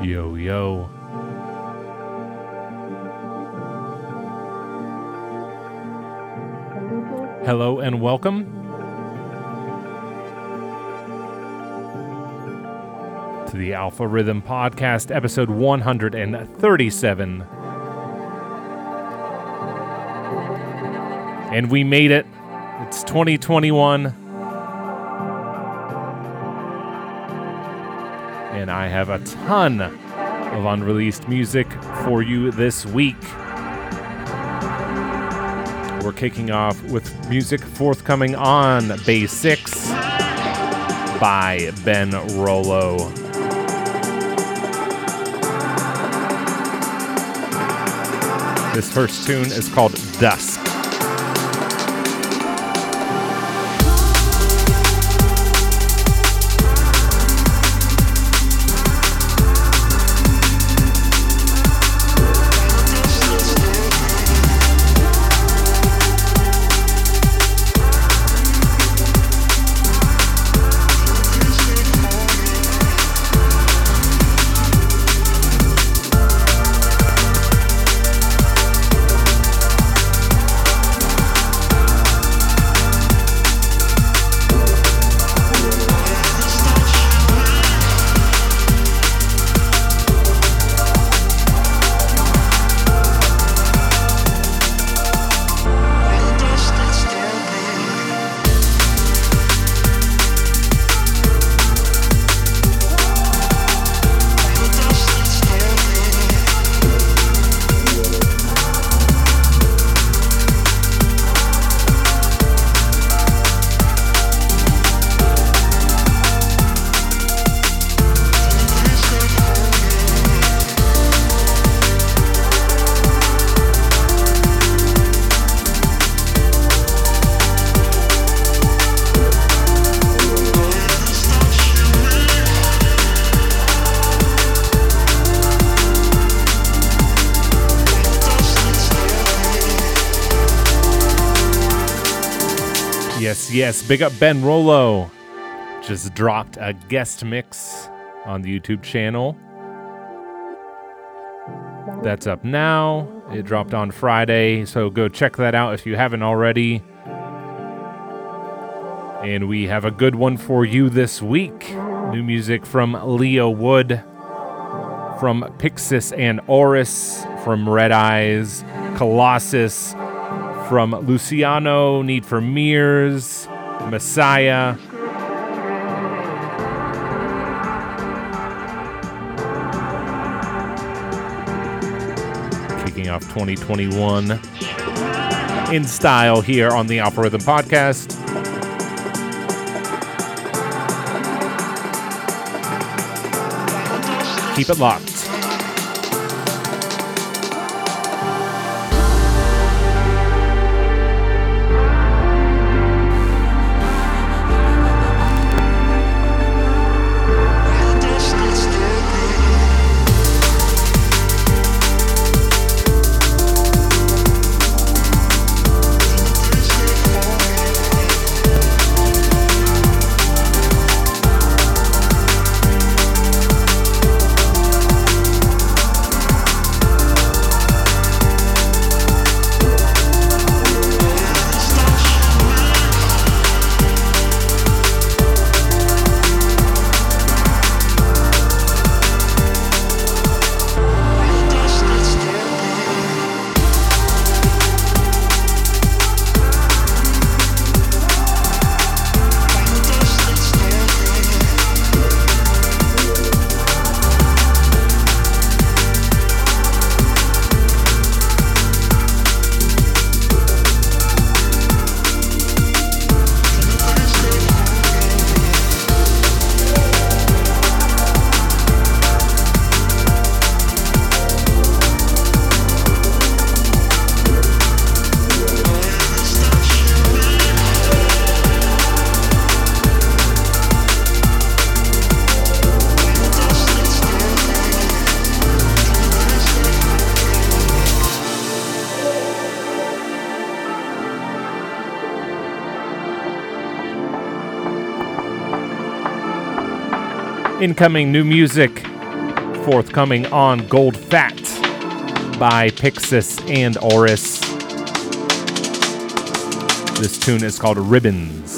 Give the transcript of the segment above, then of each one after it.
Yo, yo. Hello and welcome. To the Alpha Rhythm Podcast, episode 137. And we made it. It's 2021. And I have a ton of unreleased music for you this week. We're kicking off with music forthcoming on Bay 6 by Ben Rollo. This first tune is called Dusk. Yes. Big up Ben Rollo. Just dropped a guest mix on the YouTube channel. That's up now. It dropped on Friday, so go check that out if you haven't already. And we have a good one for you this week. New music from Leo Wood, from Pixis and Oris, from Red Eyes, Colossus, from Luciano, Need for Mirrors, Messiah. Kicking off 2021 in style here on the Alpha Rhythm Podcast. Keep it locked. Incoming new music forthcoming on Gold Fat by Pixis and Oris. This tune is called Ribbons.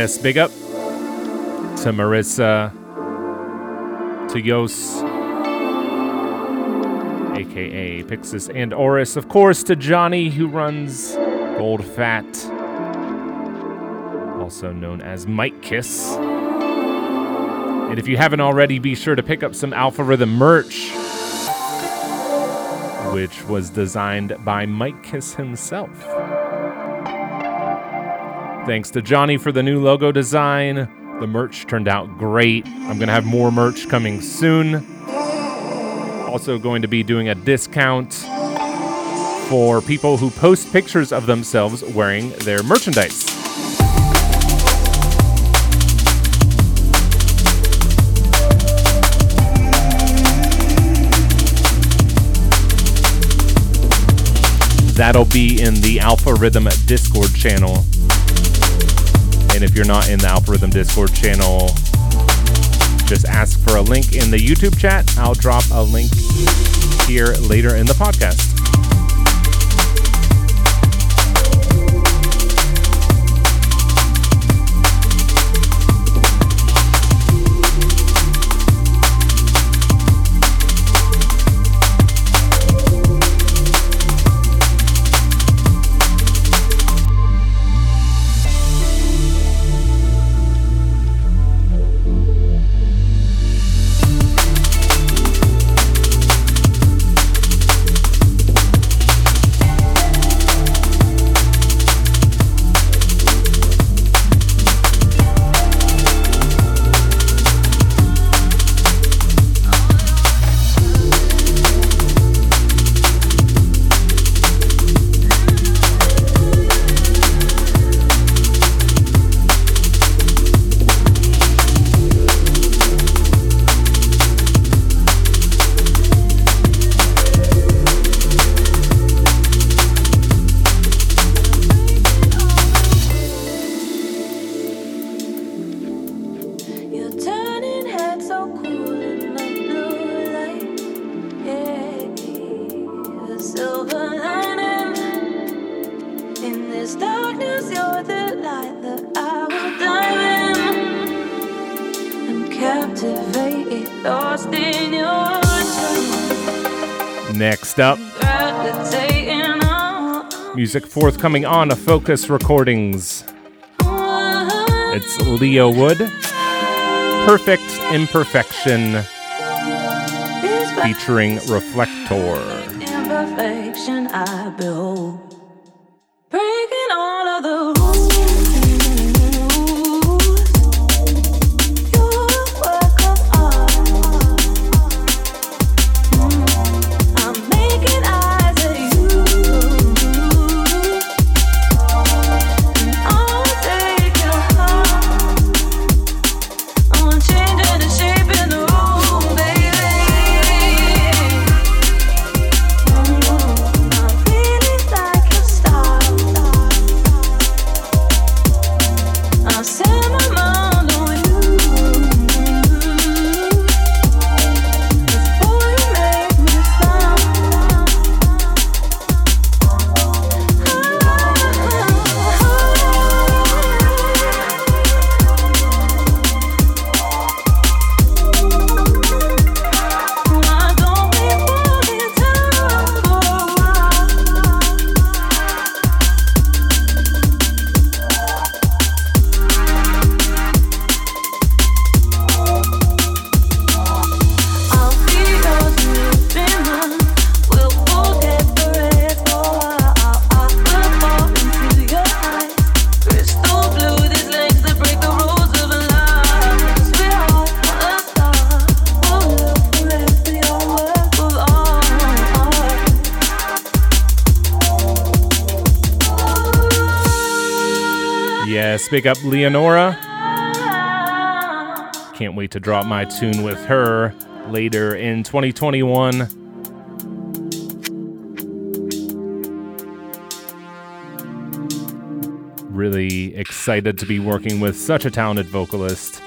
Yes, big up to Marissa, to Yos, aka Pixis and Oris, of course, to Johnny, who runs Gold Fat, also known as Mike Kiss. And if you haven't already, be sure to pick up some Alpha Rhythm merch, which was designed by Mike Kiss himself. Thanks to Johnny for the new logo design. The merch turned out great. I'm going to have more merch coming soon. Also, going to be doing a discount for people who post pictures of themselves wearing their merchandise. That'll be in the Alpha Rhythm Discord channel. And if you're not in the Alpha Rhythm Discord channel, just ask for a link in the YouTube chat. I'll drop a link here later in the podcast. Music forthcoming on a Fokuz Recordings. It's Leo Wood, Perfect Imperfection, featuring Reflector. Imperfection I behold. Big up Leonora. Can't wait to drop my tune with her later in 2021. Really excited to be working with such a talented vocalist.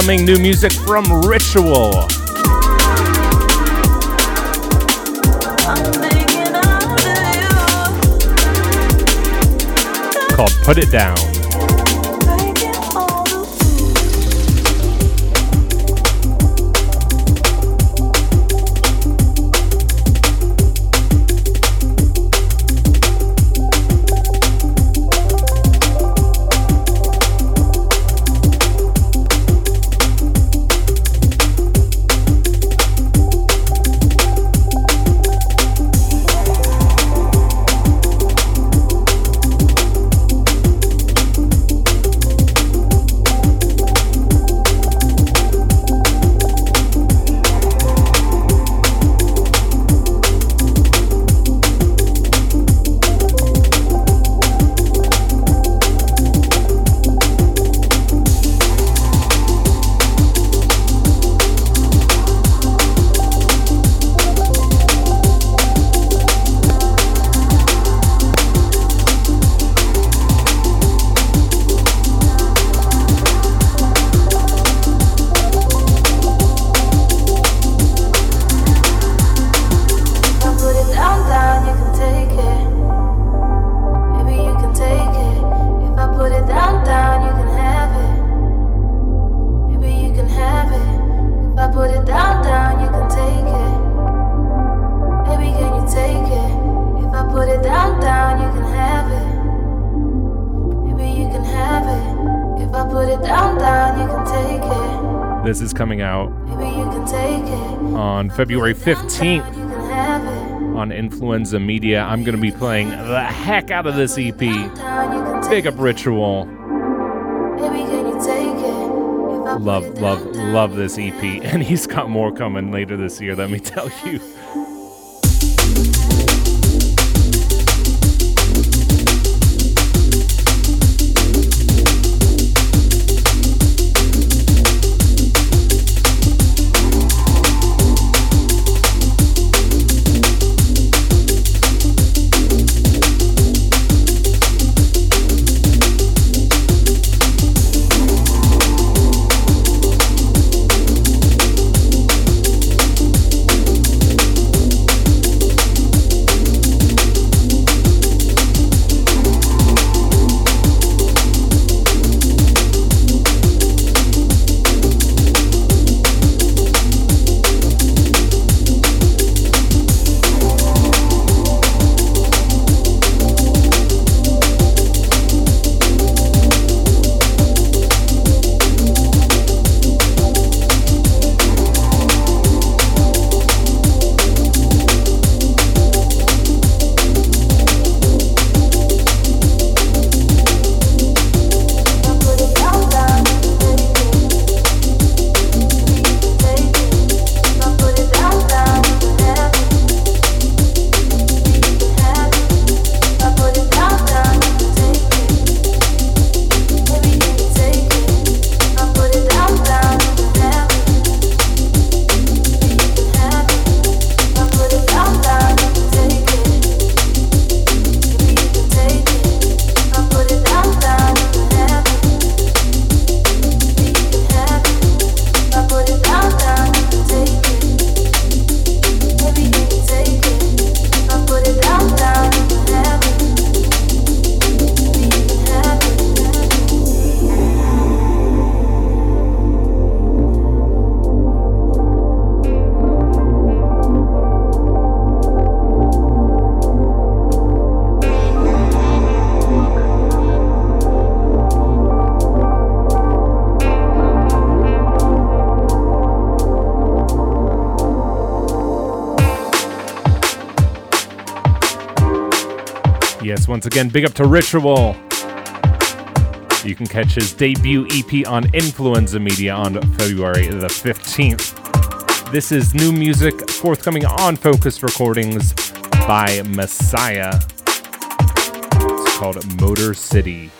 Incoming new music from Ritual. Called Put It Down. February 15th on Influenza Media. I'm going to be playing the heck out of this EP. Big up Ritual. Love, love, love this EP. And he's got more coming later this year, let me tell you. Again, big up to Ritual. You can catch his debut EP on Influenza Media on February the 15th. This is new music forthcoming on Fokuz Recordings by Messiah. It's called Motor City.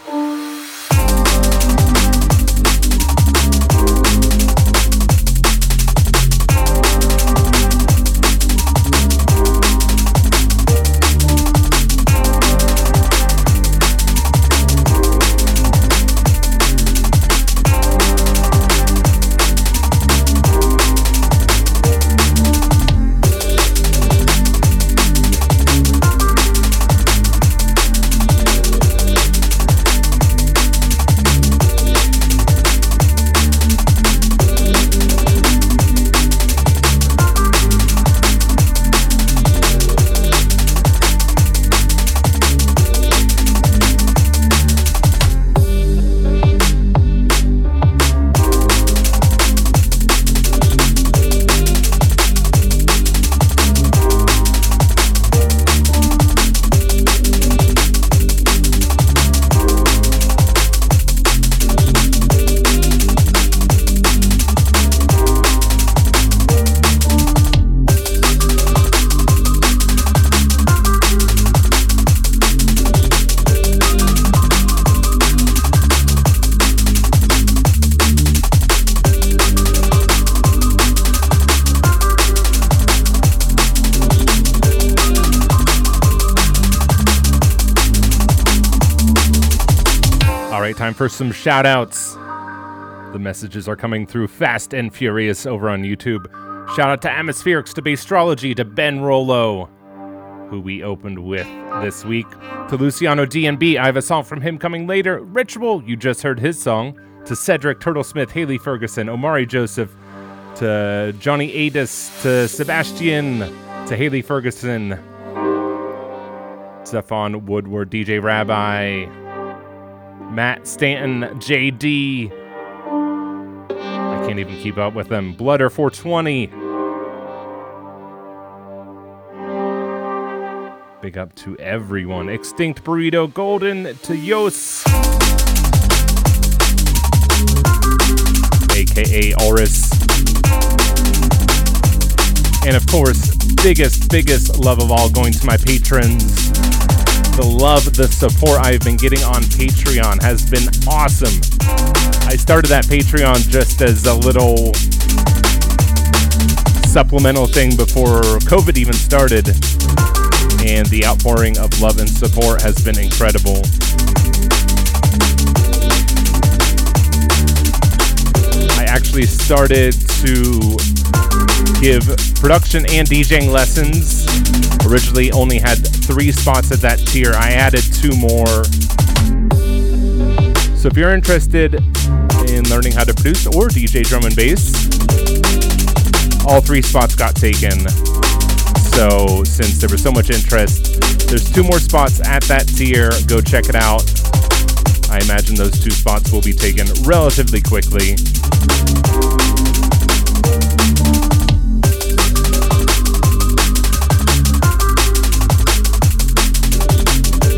For some shout outs. The messages are coming through fast and furious over on YouTube. Shout out to Atmospherics, to Astrology, to Ben Rollo, who we opened with this week. To Luciano DNB, I have a song from him coming later. Ritual, you just heard his song. To Cedric Turtlesmith, Haley Ferguson, Omari Joseph, to Johnny Adis, to Sebastian, to Haley Ferguson, Stefan Woodward, DJ Rabbi, Matt Stanton, JD. I can't even keep up with them. Blooder 420. Big up to everyone. Extinct Burrito Golden to Yos. AKA Oris. And of course, biggest, biggest love of all going to my patrons the love, the support I've been getting on Patreon has been awesome. I started that Patreon just as a little supplemental thing before COVID even started, and the outpouring of love and support has been incredible. I actually started to give production and DJing lessons. Originally only had three spots at that tier. I added two more. So if you're interested in learning how to produce or DJ drum and bass, all three spots got taken. So since there was so much interest, there's two more spots at that tier. Go check it out. I imagine those two spots will be taken relatively quickly.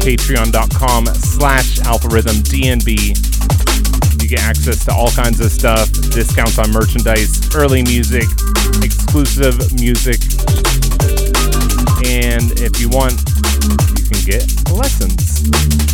patreon.com slash alpharhythmdnb. You get access to all kinds of stuff, discounts on merchandise, early music, exclusive music, and if you want, you can get lessons.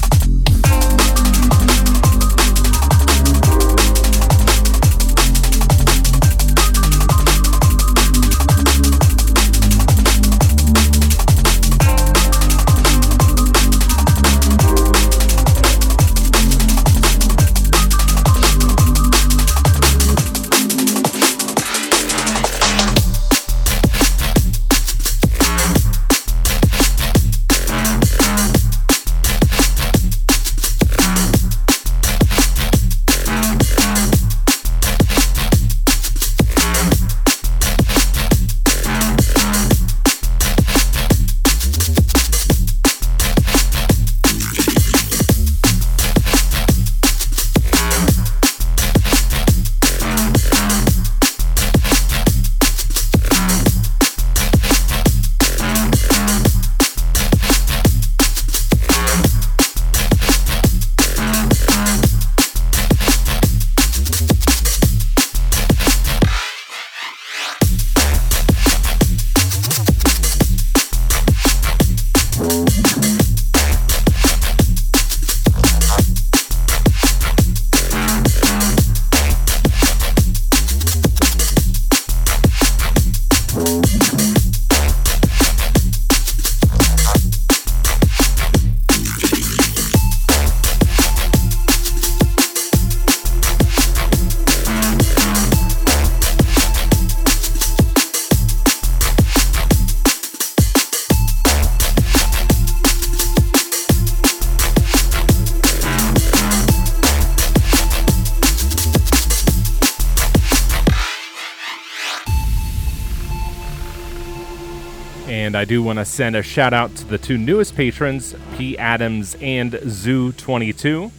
I do want to send a shout out to the two newest patrons, P. Adams and Zoo22.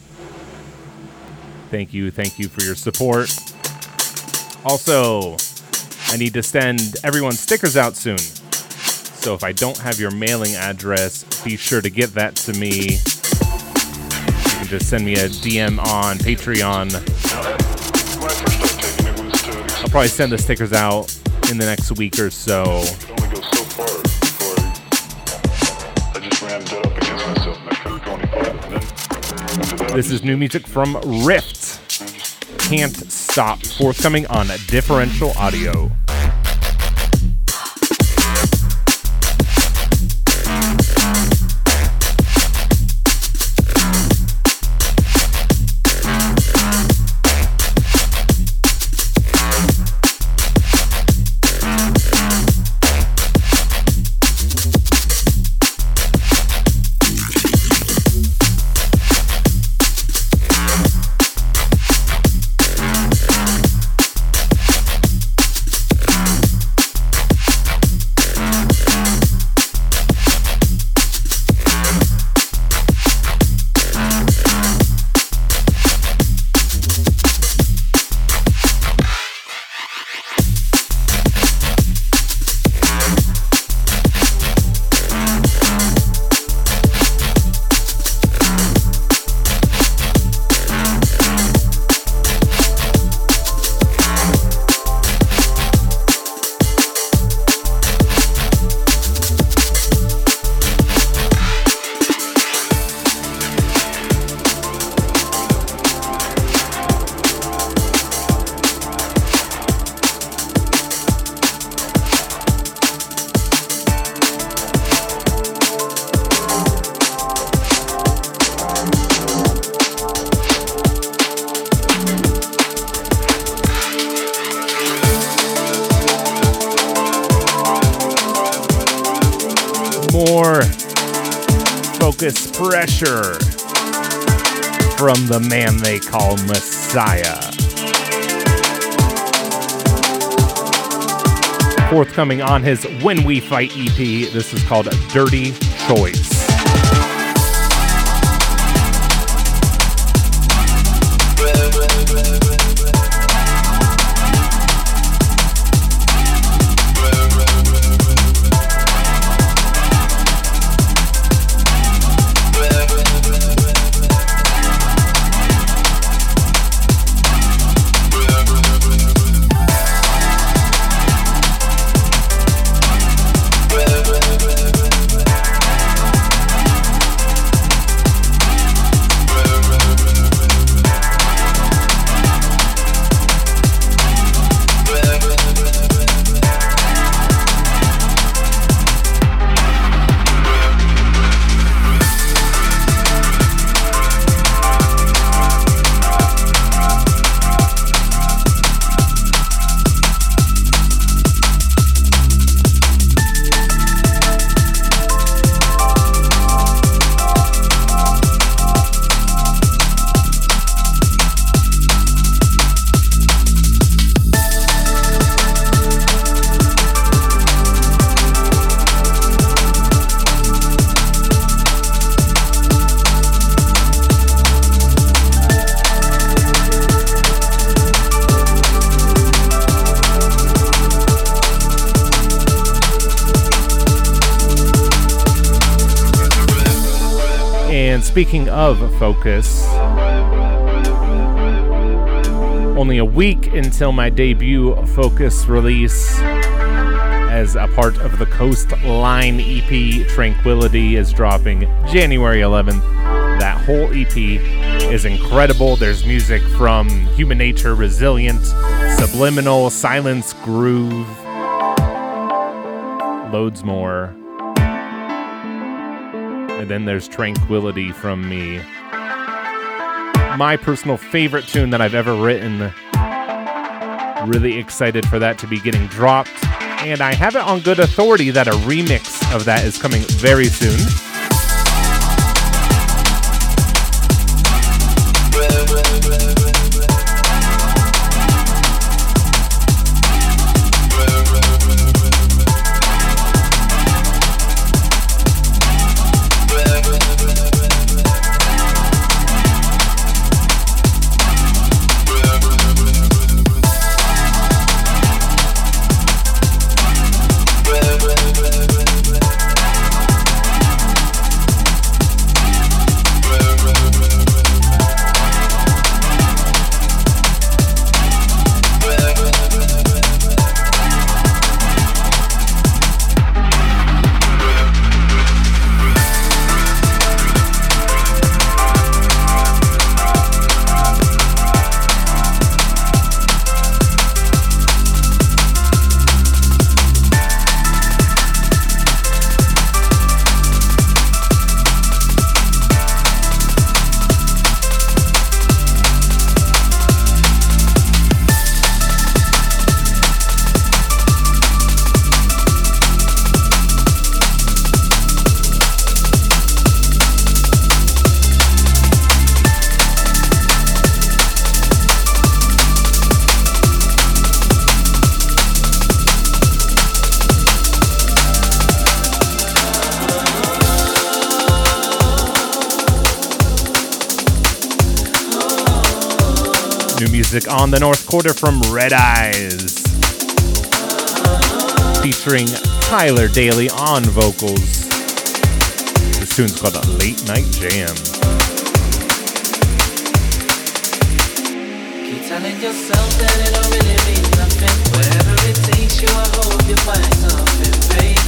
Thank you, thank you for your support. Also, I need to send everyone stickers out soon. So if I don't have your mailing address, be sure to get that to me. You can just send me a DM on Patreon. I'll probably send the stickers out in the next week or so. This is new music from Rift. Can't Stop, forthcoming on Differential Audio. From the man they call Messiah. Forthcoming on his When We Fight EP, this is called Dirty Choice. Speaking of focus, only a week until my debut Fokuz release as a part of the Coastline EP, Tranquility is dropping January 11th. That whole EP is incredible. There's music from Human Nature, Resilient, Subliminal, Silence Groove, loads more. Then there's Tranquility from me. My personal favorite tune that I've ever written. Really excited for that to be getting dropped. And I have it on good authority that a remix of that is coming very soon. Music on the North Quarter from Red Eyes. Featuring Tyler Daly on vocals. This tune's called a Late Night Jam. Keep telling yourself that it don't really mean nothing. It takes you, I hope you find something, baby.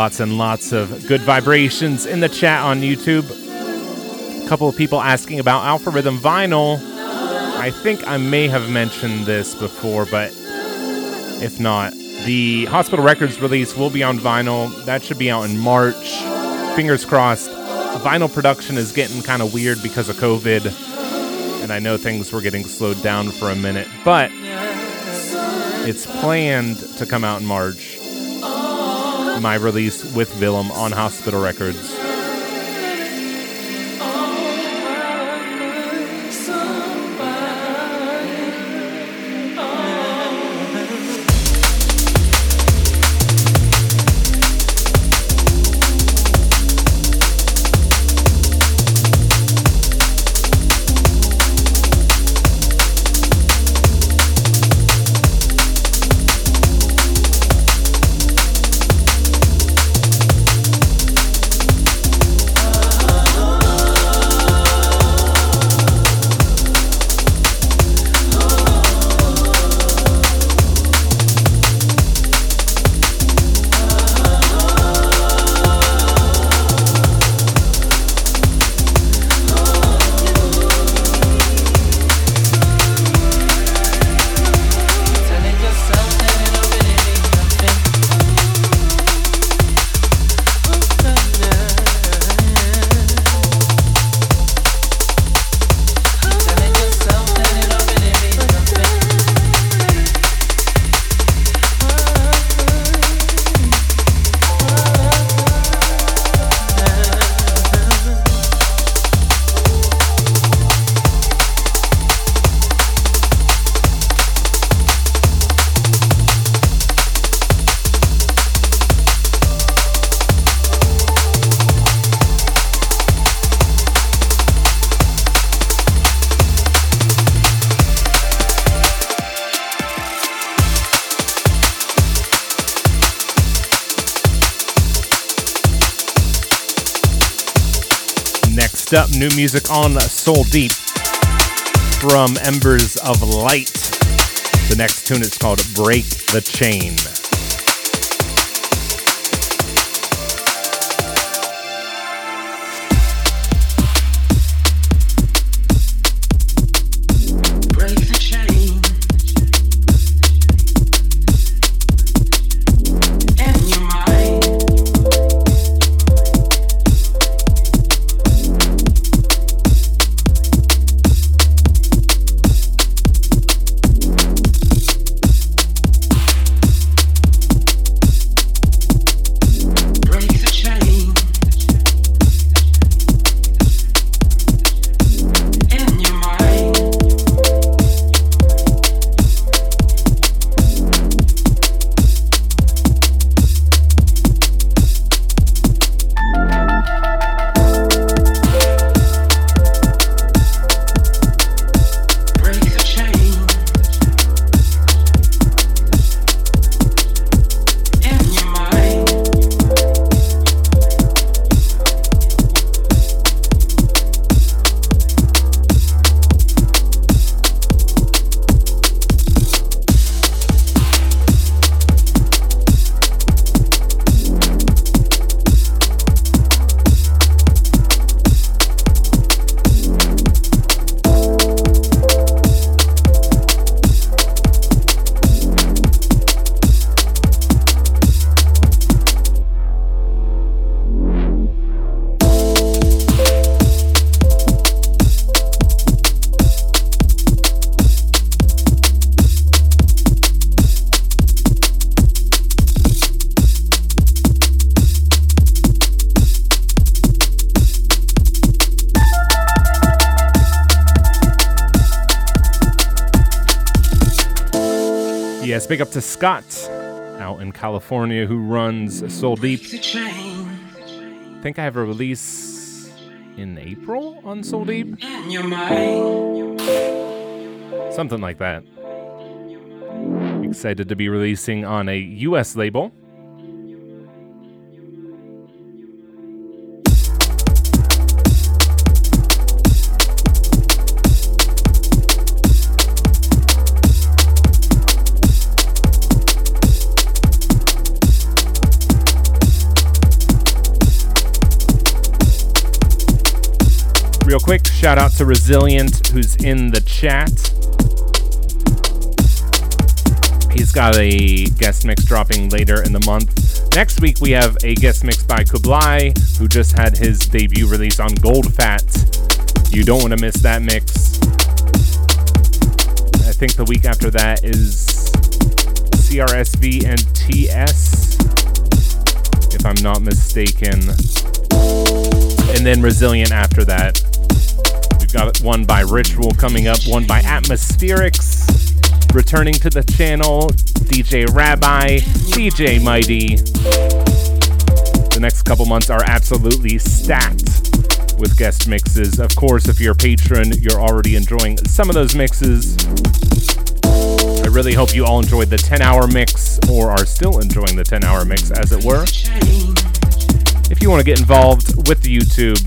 Lots and lots of good vibrations in the chat on YouTube. A couple of people asking about Alpha Rhythm Vinyl. I think I may have mentioned this before, but if not, the Hospital Records release will be on vinyl. That should be out in March. Fingers crossed. Vinyl production is getting kind of weird because of COVID, and I know things were getting slowed down for a minute, but it's planned to come out in March my release with Willem on Hospital Records. New music on Soul Deep from Embers of Light. The next tune is called Break the Chain. Big up to Scott out in California who runs Soul Deep. I think I have a release in April on Soul Deep. Something like that. Excited to be releasing on a US label. Quick, shout out to Resilient who's in the chat. He's got a guest mix dropping later in the month. Next week, we have a guest mix by Kublai, who just had his debut release on Gold Fat. You don't want to miss that mix. I think the week after that is CRSV and TS, if I'm not mistaken. And then Resilient after that. Got one by Ritual coming up, one by Atmospherics. Returning to the channel, DJ Rabbi, DJ Mighty. The next couple months are absolutely stacked with guest mixes. Of course, if you're a patron, you're already enjoying some of those mixes. I really hope you all enjoyed the 10 hour mix or are still enjoying the 10 hour mix, as it were. If you want to get involved with YouTube,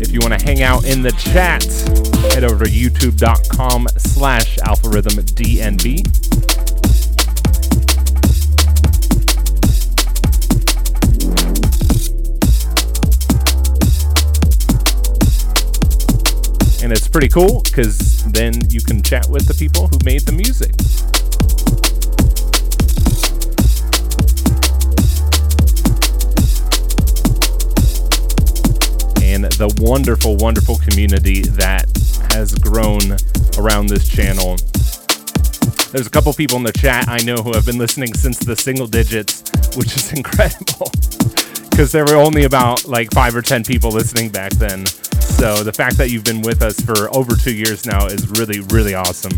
if you want to hang out in the chat, head over to youtube.com slash alpharhythmdnb. And it's pretty cool because then you can chat with the people who made the music. The wonderful, wonderful community that has grown around this channel. There's a couple people in the chat I know who have been listening since the single digits, which is incredible because there were only about like five or ten people listening back then. So the fact that you've been with us for over two years now is really, really awesome.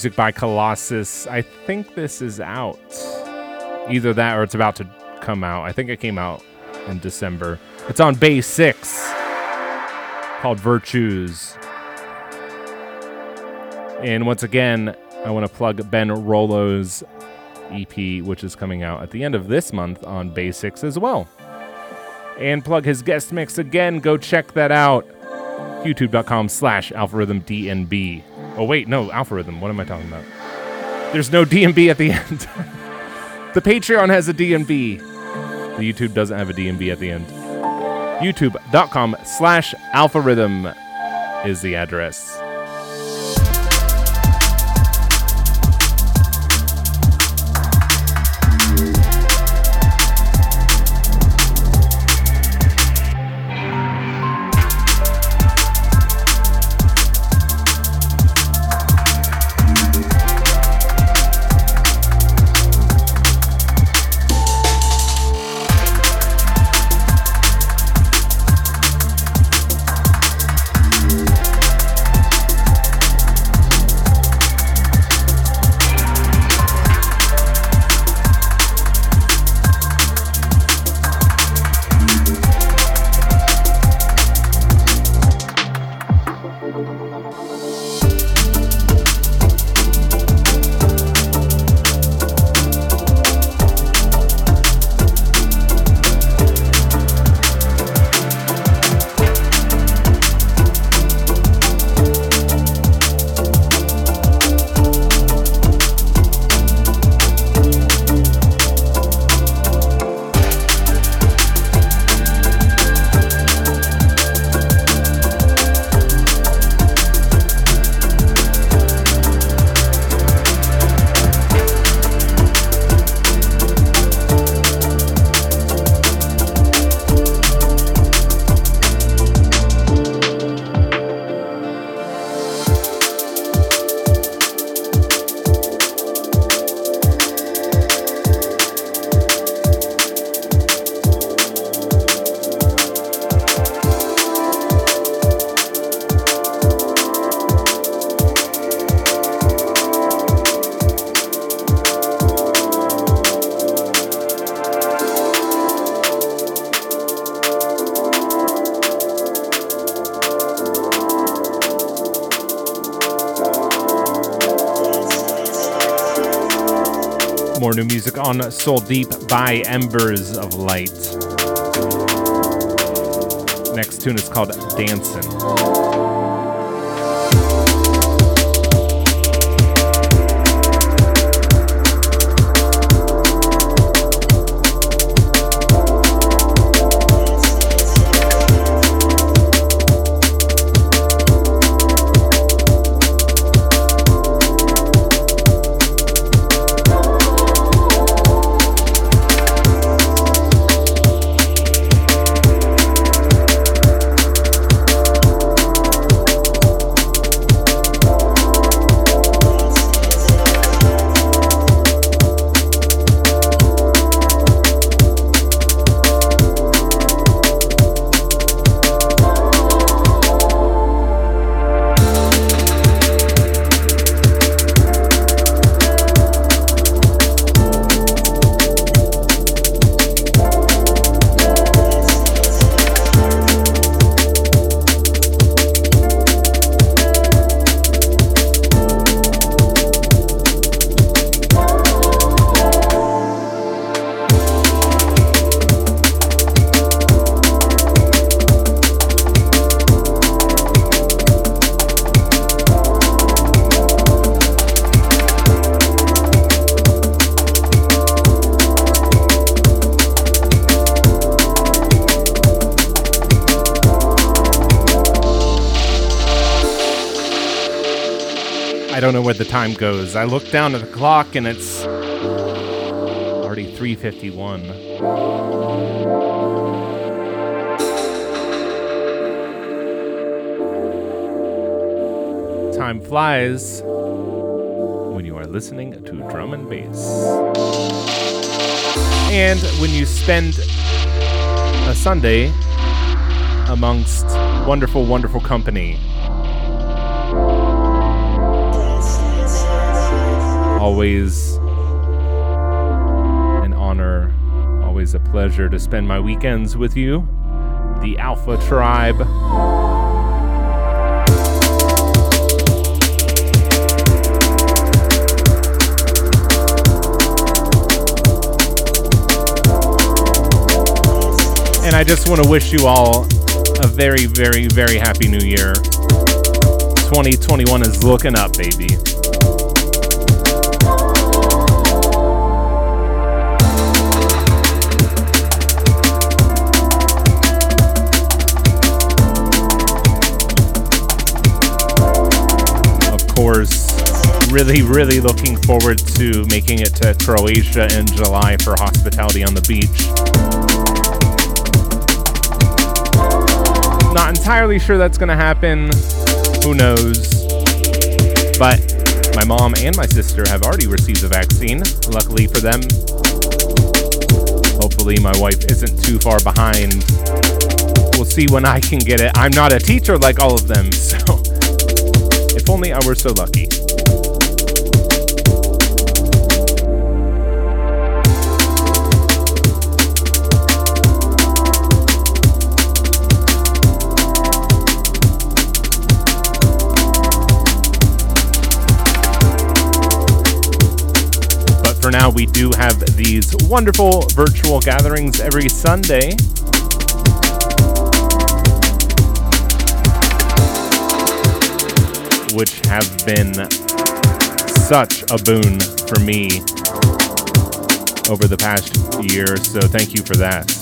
Music by Colossus. I think this is out. Either that or it's about to come out. I think it came out in December. It's on Bay 6 called Virtues. And once again, I want to plug Ben Rolo's EP, which is coming out at the end of this month on Bay 6 as well. And plug his guest mix again. Go check that out. YouTube.com slash alpharhythmdnb. Oh, wait, no, alpharhythm. What am I talking about? There's no DNB at the end. the Patreon has a DNB. The YouTube doesn't have a DNB at the end. YouTube.com slash alpharhythm is the address. On Soul Deep by Embers of Light. Next tune is called Dancin'. The time goes. I look down at the clock and it's already 3:51. Time flies when you are listening to drum and bass. And when you spend a Sunday amongst wonderful, wonderful company always an honor, always a pleasure to spend my weekends with you, the Alpha Tribe. And I just want to wish you all a very, very, very happy new year. 2021 is looking up, baby. Really, really looking forward to making it to Croatia in July for hospitality on the beach. Not entirely sure that's going to happen. Who knows? But my mom and my sister have already received the vaccine, luckily for them. Hopefully, my wife isn't too far behind. We'll see when I can get it. I'm not a teacher like all of them, so if only I were so lucky. We do have these wonderful virtual gatherings every Sunday. which have been such a boon for me over the past year. So thank you for that.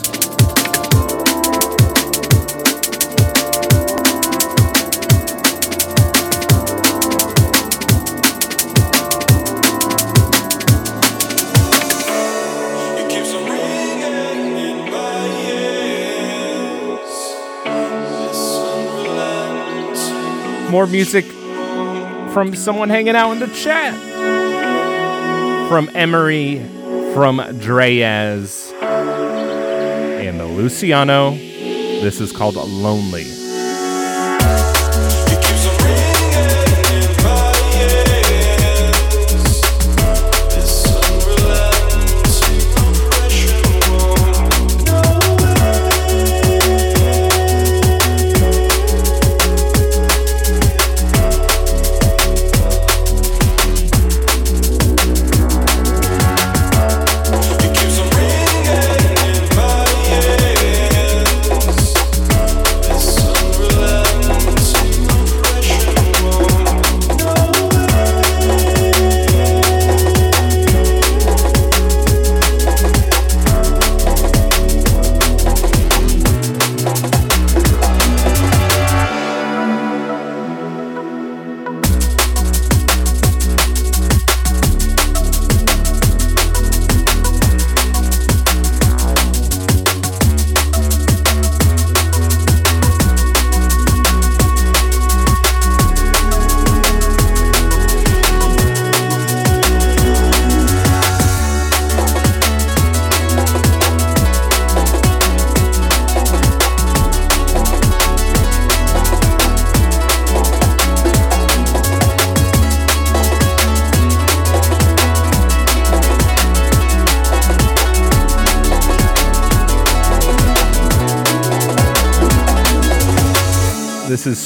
More music from someone hanging out in the chat. From Emery, from Dreas, and Luciano. This is called Lonely.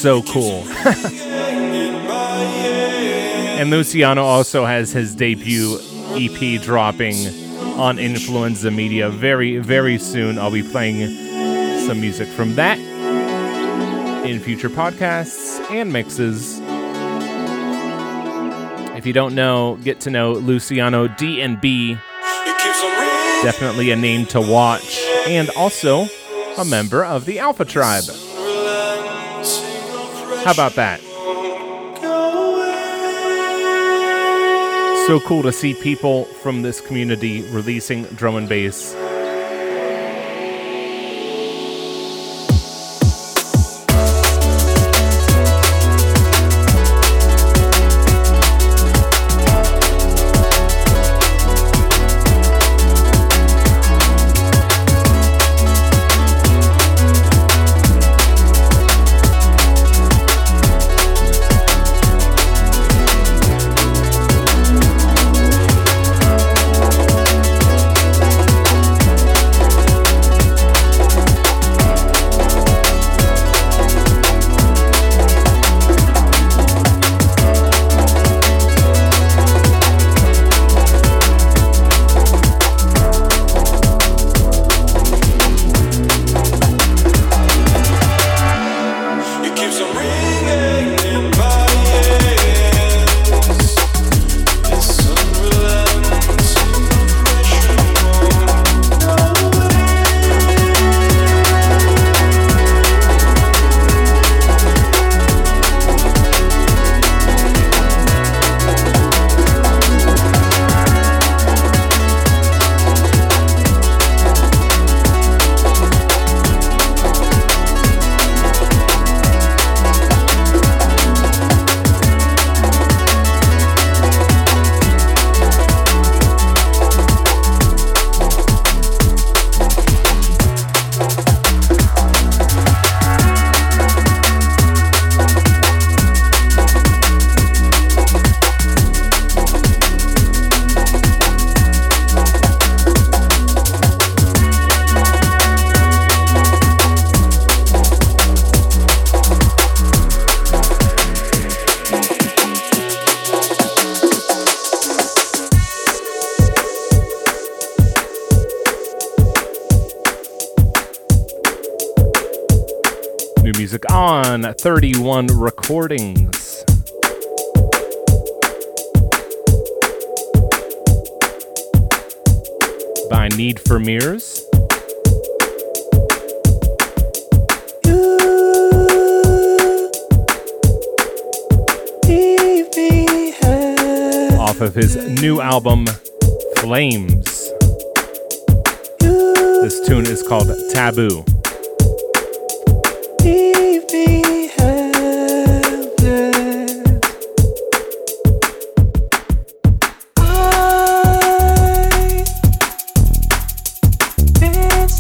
So cool. and Luciano also has his debut EP dropping on Influenza Media very, very soon. I'll be playing some music from that in future podcasts and mixes. If you don't know, get to know Luciano D&B. Definitely a name to watch and also a member of the Alpha Tribe. How about that? So cool to see people from this community releasing drum and bass 31 recordings. By Need for Mirrors. Off of his new album, Flames. This tune is called Taboo.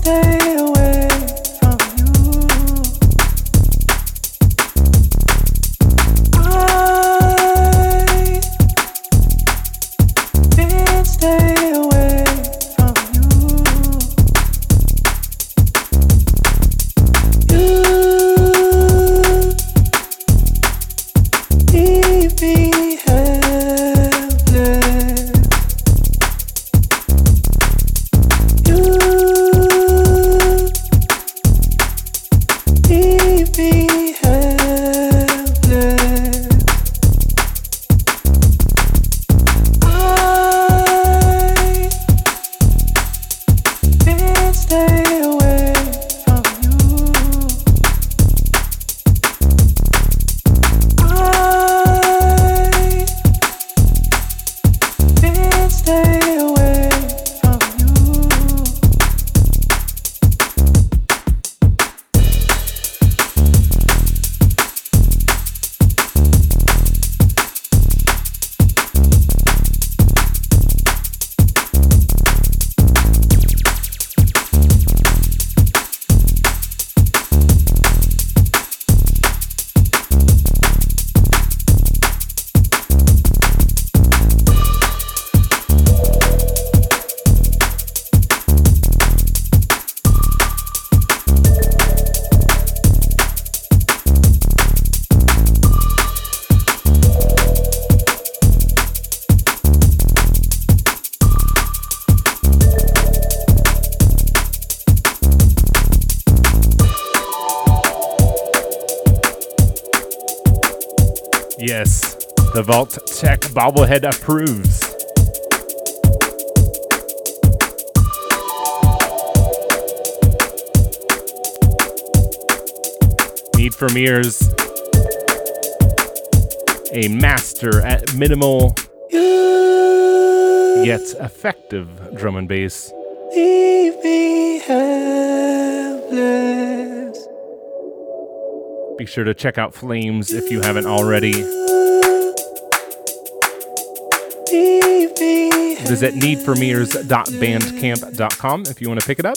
sister bobblehead approves. Need for Mirrors, a master at minimal yet effective drum and bass. Leave me helpless. Be sure to check out Flames if you haven't already. Me Visit needformirrors.bandcamp.com if you want to pick it up.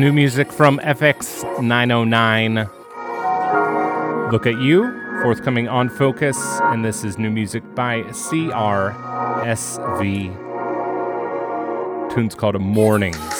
New music from FX 909. Look at You, forthcoming on Fokuz, and this is new music by CRSV. Tune's called Mornings.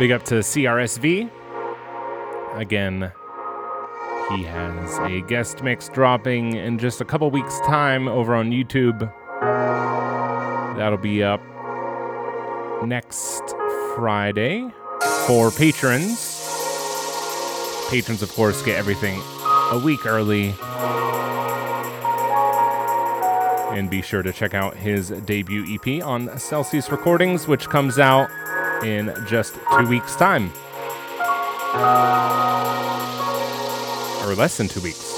Big up to CRSV. Again, he has a guest mix dropping in just a couple weeks' time over on YouTube. That'll be up next Friday for patrons. Patrons, of course, get everything a week early. And be sure to check out his debut EP on Celsius Recordings, which comes out in just two weeks' time. Or less than two weeks.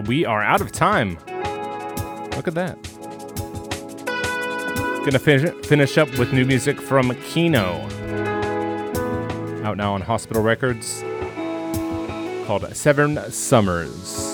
We are out of time. Look at that. Gonna fin- finish up with new music from Keeno. Out now on Hospital Records. Called Seven Summers.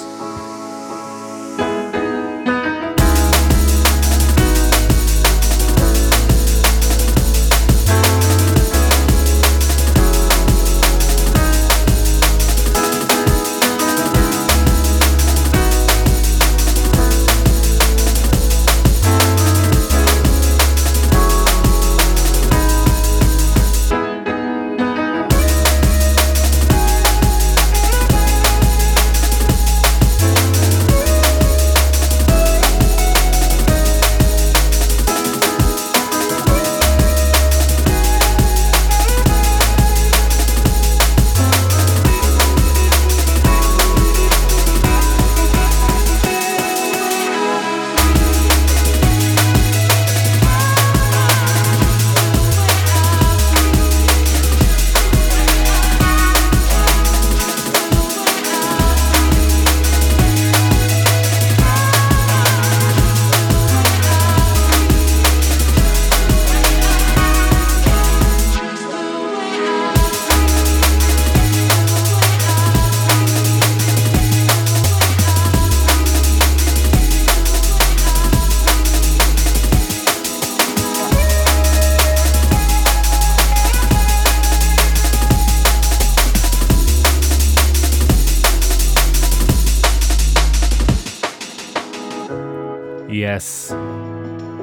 Yes.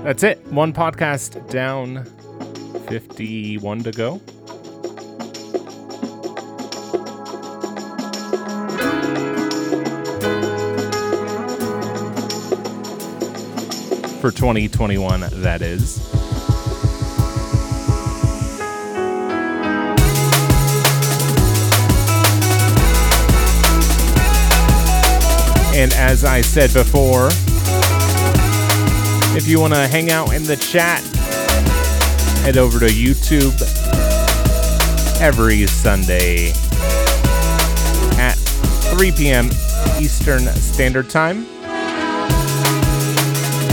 That's it. One podcast down, 51 to go. For 2021, that is. And as I said before, if you want to hang out in the chat, head over to YouTube every Sunday at 3 p.m. Eastern Standard Time.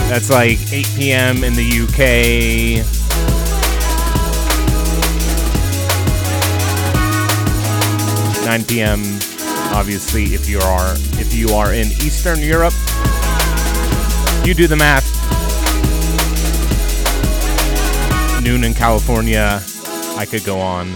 That's like 8 p.m. in the UK. Nine p.m. Obviously, if you are if you are in Eastern Europe, you do the math. Noon in California. I could go on.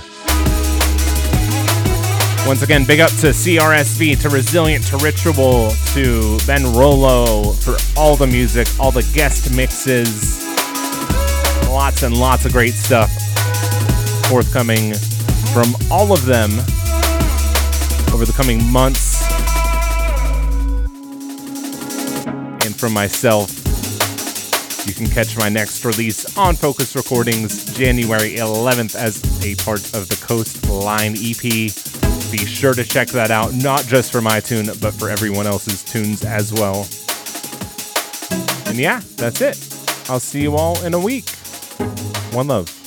Once again, big up to CRSV, to Resilient, to Ritual, to Ben Rolo for all the music, all the guest mixes. Lots and lots of great stuff forthcoming from all of them over the coming months. And from myself, you can catch my next release on Fokuz Recordings January 11th as a part of the Coastline EP. Be sure to check that out, not just for my tune, but for everyone else's tunes as well. And yeah, that's it. I'll see you all in a week. One love.